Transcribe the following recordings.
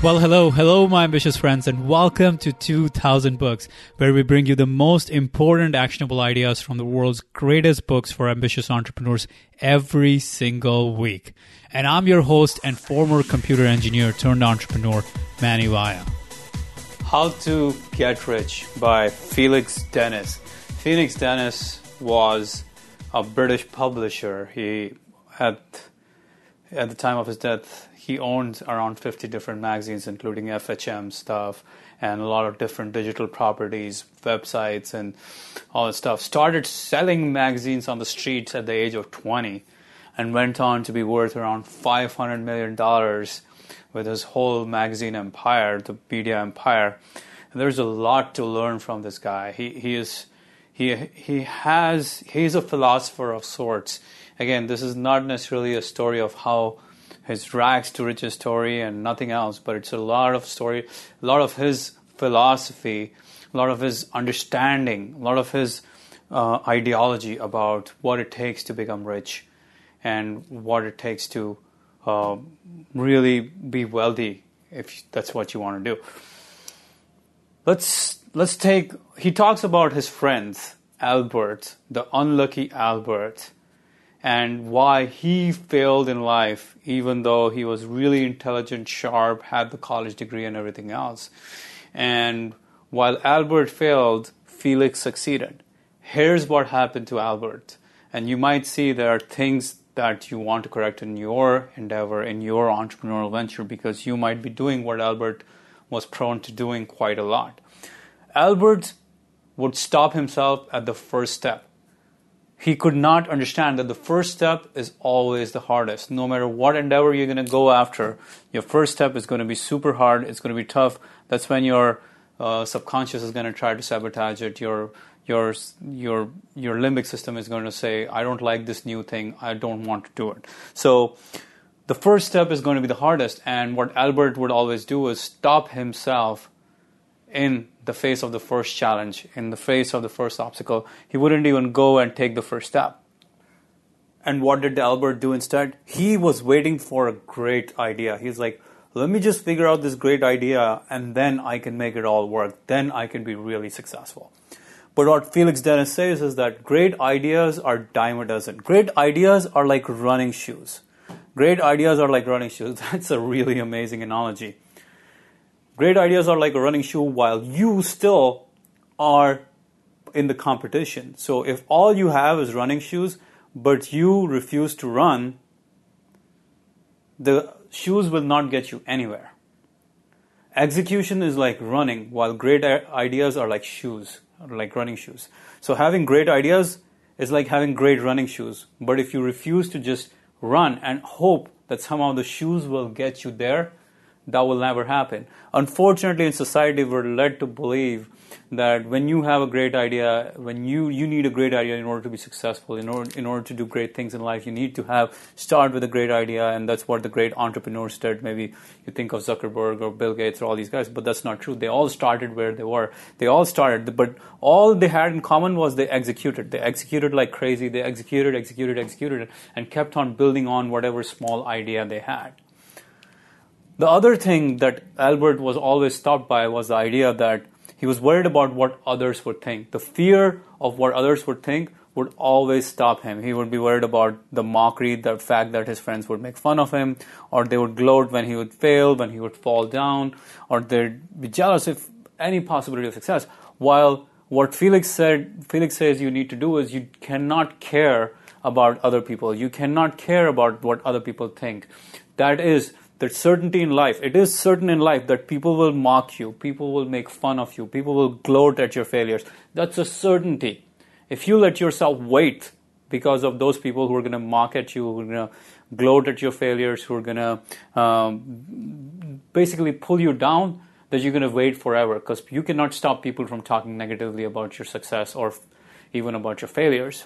Well, hello, hello, my ambitious friends, and welcome to 2000 Books, where we bring you the most important actionable ideas from the world's greatest books for ambitious entrepreneurs every single week. And I'm your host and former computer engineer turned entrepreneur, Manny Vaya. How to Get Rich by Felix Dennis. Felix Dennis was a British publisher. He had, at the time of his death, he owned around 50 different magazines, including FHM stuff and a lot of different digital properties, websites, and all that stuff. Started selling magazines on the streets at the age of 20 and went on to be worth around $500 million with his whole magazine empire, the media empire. And there's a lot to learn from this guy. He, he is. He, he has he's a philosopher of sorts. Again, this is not necessarily a story of how his rags to riches story and nothing else, but it's a lot of story, a lot of his philosophy, a lot of his understanding, a lot of his uh, ideology about what it takes to become rich and what it takes to uh, really be wealthy if that's what you want to do. Let's let's take. He talks about his friends, Albert, the unlucky Albert and why he failed in life, even though he was really intelligent, sharp, had the college degree, and everything else. And while Albert failed, Felix succeeded. Here's what happened to Albert. And you might see there are things that you want to correct in your endeavor, in your entrepreneurial venture, because you might be doing what Albert was prone to doing quite a lot. Albert would stop himself at the first step he could not understand that the first step is always the hardest. No matter what endeavor you're going to go after, your first step is going to be super hard. It's going to be tough. That's when your uh, subconscious is going to try to sabotage it. Your your your your limbic system is going to say, "I don't like this new thing. I don't want to do it." So the first step is going to be the hardest. And what Albert would always do is stop himself in the face of the first challenge, in the face of the first obstacle. He wouldn't even go and take the first step. And what did Albert do instead? He was waiting for a great idea. He's like, let me just figure out this great idea and then I can make it all work. Then I can be really successful. But what Felix Dennis says is that great ideas are dime a dozen. Great ideas are like running shoes. Great ideas are like running shoes. That's a really amazing analogy. Great ideas are like a running shoe while you still are in the competition. So if all you have is running shoes, but you refuse to run, the shoes will not get you anywhere. Execution is like running, while great ideas are like shoes, like running shoes. So having great ideas is like having great running shoes. But if you refuse to just run and hope that somehow the shoes will get you there, that will never happen. Unfortunately, in society, we're led to believe that when you have a great idea, when you, you need a great idea in order to be successful, in order, in order to do great things in life, you need to have start with a great idea, and that's what the great entrepreneurs did. Maybe you think of Zuckerberg or Bill Gates or all these guys, but that's not true. They all started where they were. They all started, but all they had in common was they executed. They executed like crazy. They executed, executed, executed, and kept on building on whatever small idea they had. The other thing that Albert was always stopped by was the idea that he was worried about what others would think. The fear of what others would think would always stop him. He would be worried about the mockery, the fact that his friends would make fun of him, or they would gloat when he would fail, when he would fall down, or they'd be jealous if any possibility of success. While what Felix said, Felix says you need to do is you cannot care about other people. You cannot care about what other people think. That is that certainty in life, it is certain in life that people will mock you, people will make fun of you, people will gloat at your failures. That's a certainty. If you let yourself wait because of those people who are going to mock at you, who are going to gloat at your failures, who are going to um, basically pull you down, that you're going to wait forever because you cannot stop people from talking negatively about your success or even about your failures.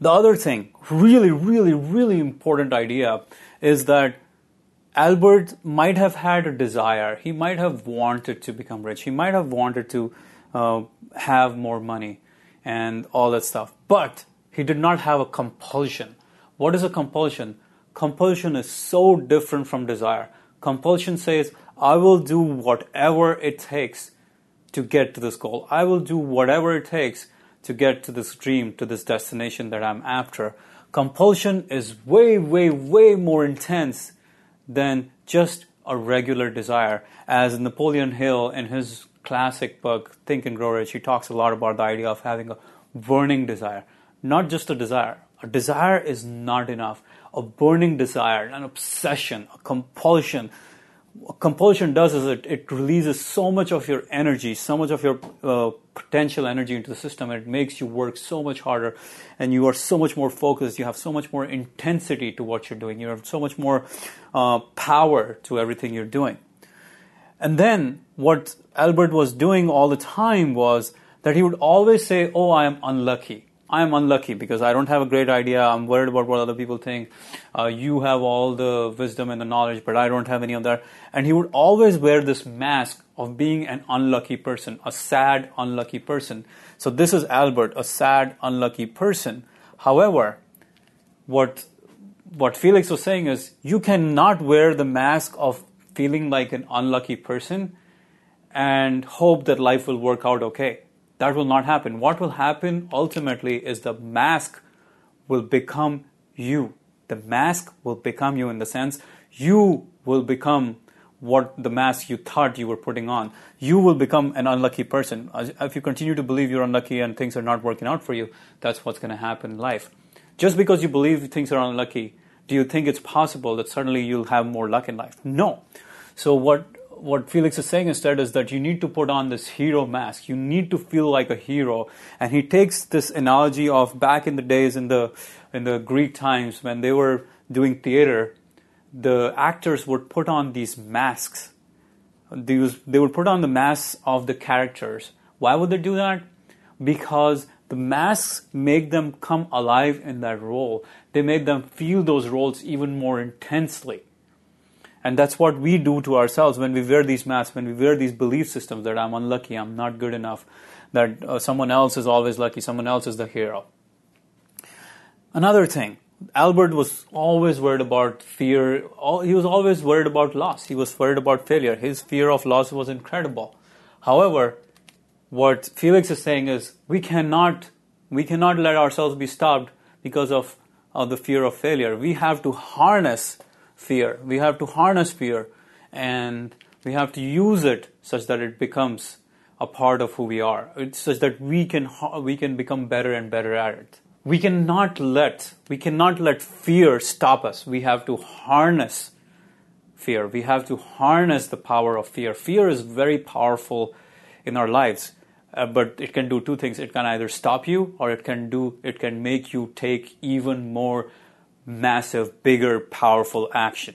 The other thing, really, really, really important idea is that Albert might have had a desire. He might have wanted to become rich. He might have wanted to uh, have more money and all that stuff. But he did not have a compulsion. What is a compulsion? Compulsion is so different from desire. Compulsion says, I will do whatever it takes to get to this goal. I will do whatever it takes to get to this dream, to this destination that I'm after. Compulsion is way, way, way more intense than just a regular desire. As Napoleon Hill, in his classic book, Think and Grow Rich, he talks a lot about the idea of having a burning desire. Not just a desire. A desire is not enough. A burning desire, an obsession, a compulsion, compulsion does is it, it releases so much of your energy, so much of your uh, potential energy into the system, and it makes you work so much harder, and you are so much more focused. You have so much more intensity to what you're doing. You have so much more uh, power to everything you're doing. And then what Albert was doing all the time was that he would always say, "Oh, I am unlucky." I am unlucky because I don't have a great idea. I'm worried about what other people think. Uh, you have all the wisdom and the knowledge, but I don't have any of that. And he would always wear this mask of being an unlucky person, a sad, unlucky person. So this is Albert, a sad, unlucky person. However, what what Felix was saying is you cannot wear the mask of feeling like an unlucky person and hope that life will work out okay. That will not happen. What will happen ultimately is the mask will become you. The mask will become you in the sense you will become what the mask you thought you were putting on. You will become an unlucky person. If you continue to believe you're unlucky and things are not working out for you, that's what's going to happen in life. Just because you believe things are unlucky, do you think it's possible that suddenly you'll have more luck in life? No. So what what Felix is saying instead is that you need to put on this hero mask. You need to feel like a hero. And he takes this analogy of back in the days in the in the Greek times when they were doing theater, the actors would put on these masks. These, they would put on the masks of the characters. Why would they do that? Because the masks make them come alive in that role. They make them feel those roles even more intensely. And that's what we do to ourselves when we wear these masks, when we wear these belief systems that I'm unlucky, I'm not good enough, that uh, someone else is always lucky, someone else is the hero. Another thing, Albert was always worried about fear. He was always worried about loss. He was worried about failure. His fear of loss was incredible. However, what Felix is saying is we cannot we cannot let ourselves be stopped because of, of the fear of failure. We have to harness fear. We have to harness fear and we have to use it such that it becomes a part of who we are, it's such that we can we can become better and better at it. We cannot let we cannot let fear stop us. We have to harness fear. We have to harness the power of fear. Fear is very powerful in our lives, uh, but it can do two things. It can either stop you, or it can do it can make you take even more massive, bigger, powerful action.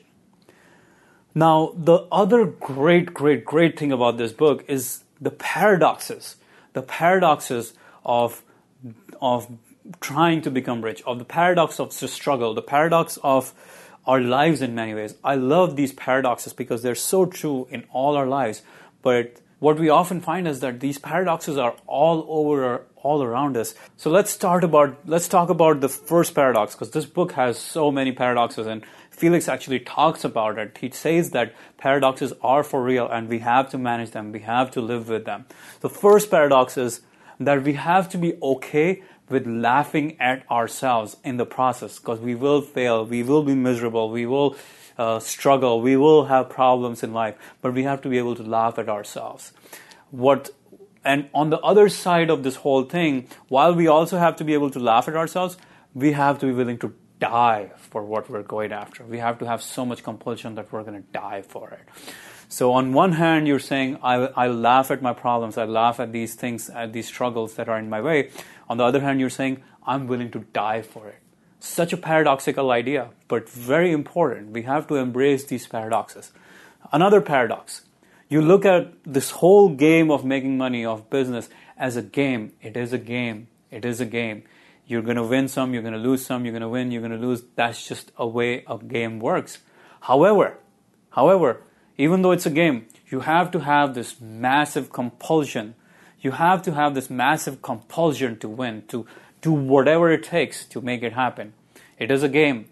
Now, the other great, great, great thing about this book is the paradoxes, the paradoxes of, of trying to become rich, of the paradox of struggle, the paradox of our lives in many ways. I love these paradoxes because they're so true in all our lives. But what we often find is that these paradoxes are all over all around us. So let's start about let's talk about the first paradox because this book has so many paradoxes and Felix actually talks about it. He says that paradoxes are for real and we have to manage them. We have to live with them. The first paradox is that we have to be okay with laughing at ourselves in the process because we will fail, we will be miserable, we will struggle, we will have problems in life, but we have to be able to laugh at ourselves. What and on the other side of this whole thing, while we also have to be able to laugh at ourselves, we have to be willing to die for what we're going after. We have to have so much compulsion that we're going to die for it. So on one hand, you're saying, I, I laugh at my problems, I laugh at these things, at these struggles that are in my way. On the other hand, you're saying, I'm willing to die for it. Such a paradoxical idea, but very important. We have to embrace these paradoxes. Another paradox you look at this whole game of making money, of business, as a game. It is a game. It is a game. You're going to win some, you're going to lose some, you're going to win, you're going to lose. That's just a way a game works. However, however, even though it's a game, you have to have this massive compulsion. You have to have this massive compulsion to win, to do whatever it takes to make it happen. It is a game.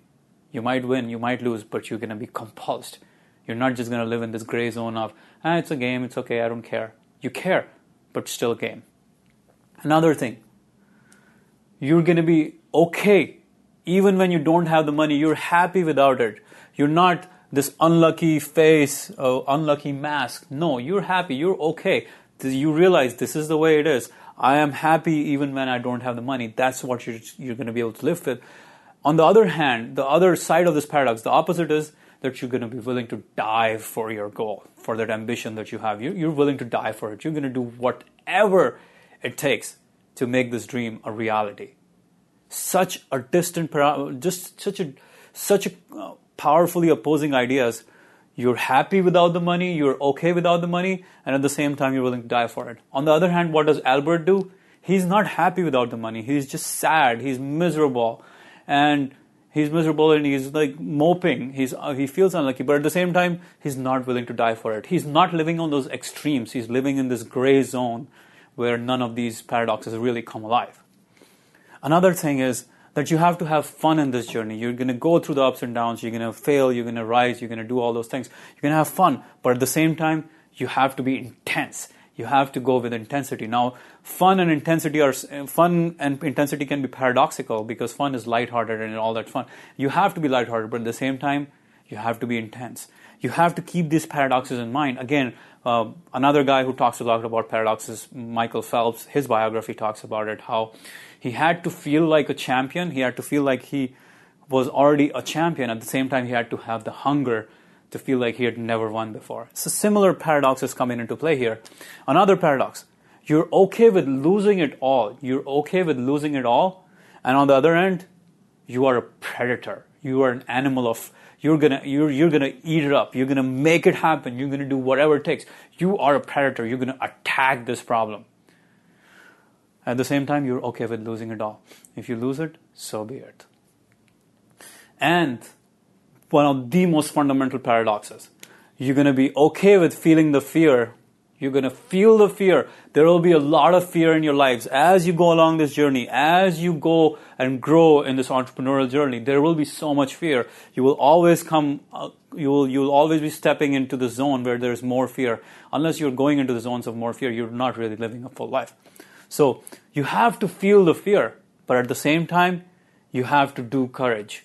You might win, you might lose, but you're going to be compulsed You're not just going to live in this gray zone of, ah, it's a game, it's okay, I don't care. You care, but still a game. Another thing, you're going to be okay even when you don't have the money. You're happy without it. You're not this unlucky face, uh, unlucky mask. No, you're happy. You're okay. You realize this is the way it is. I am happy even when I don't have the money. That's what you're, you're going to be able to live with. On the other hand, the other side of this paradox, the opposite is that you're going to be willing to die for your goal, for that ambition that you have. You, are willing to die for it. You're going to do whatever it takes to make this dream a reality. Such a distant, just such a such a uh, powerfully opposing ideas. You're happy without the money, you're okay without the money, and at the same time, you're willing to die for it. On the other hand, what does Albert do? He's not happy without the money. He's just sad. He's miserable. And he's miserable and he's like moping. He's, uh, he feels unlucky, but at the same time, he's not willing to die for it. He's not living on those extremes. He's living in this gray zone where none of these paradoxes really come alive. Another thing is that you have to have fun in this journey. You're going to go through the ups and downs. You're going to fail. You're going to rise. You're going to do all those things. You're going to have fun. But at the same time, you have to be intense. You have to go with intensity. Now, fun and intensity are fun and intensity can be paradoxical because fun is lighthearted and all that fun. You have to be lighthearted, but at the same time, you have to be intense. You have to keep these paradoxes in mind. Again, uh, another guy who talks a lot about paradoxes, Michael Phelps, his biography talks about it, how he had to feel like a champion. He had to feel like he was already a champion. At the same time, he had to have the hunger to feel like he had never won before. So similar paradoxes coming into play here. Another paradox. You're okay with losing it all. You're okay with losing it all. And on the other end, you are a predator. You are an animal of you're gonna you're you're gonna eat it up. You're gonna make it happen. You're gonna do whatever it takes. You are a predator. You're gonna attack this problem. At the same time, you're okay with losing it all. If you lose it, so be it. And one of the most fundamental paradoxes you're to be okay with feeling the fear. You're going to feel the fear. There will be a lot of fear in your lives as you go along this journey, as you go and grow in this entrepreneurial journey. There will be so much fear. You will always come, uh, you will, you will always be stepping into the zone where there's more fear. Unless you're going into the zones of more fear, you're not really living a full life. So you have to feel the fear, but at the same time, you have to do courage.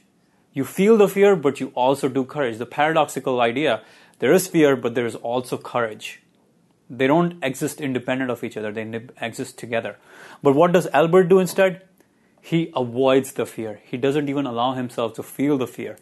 You feel the fear, but you also do courage. The paradoxical idea there is fear, but there is also courage. They don't exist independent of each other, they exist together. But what does Albert do instead? He avoids the fear. He doesn't even allow himself to feel the fear.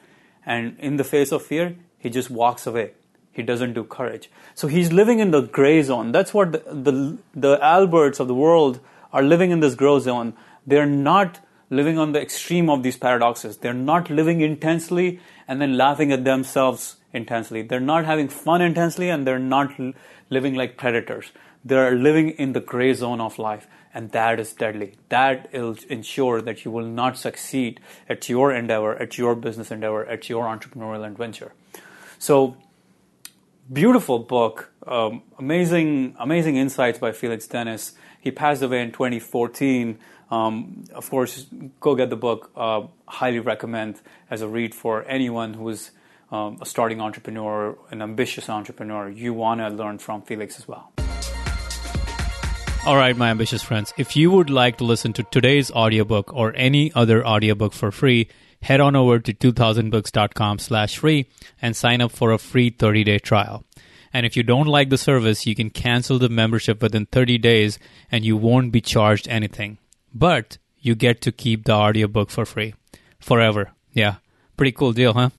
And in the face of fear, he just walks away. He doesn't do courage. So he's living in the gray zone. That's what the, the, the Alberts of the world are living in this gray zone. They're not living on the extreme of these paradoxes. They're not living intensely and then laughing at themselves intensely. They're not having fun intensely and they're not living like predators. They're living in the gray zone of life, and that is deadly. That will ensure that you will not succeed at your endeavor, at your business endeavor, at your entrepreneurial adventure. So, beautiful book, um, amazing, amazing insights by Felix Dennis. He passed away in 2014. Um, of course, go get the book. Uh, highly recommend as a read for anyone who is um, a starting entrepreneur, an ambitious entrepreneur. You want to learn from Felix as well. All right, my ambitious friends. If you would like to listen to today's audiobook or any other audiobook for free, head on over to 2000books.com slash free and sign up for a free 30-day trial. And if you don't like the service, you can cancel the membership within 30 days and you won't be charged anything. But you get to keep the audiobook for free. Forever. Yeah. Pretty cool deal, huh?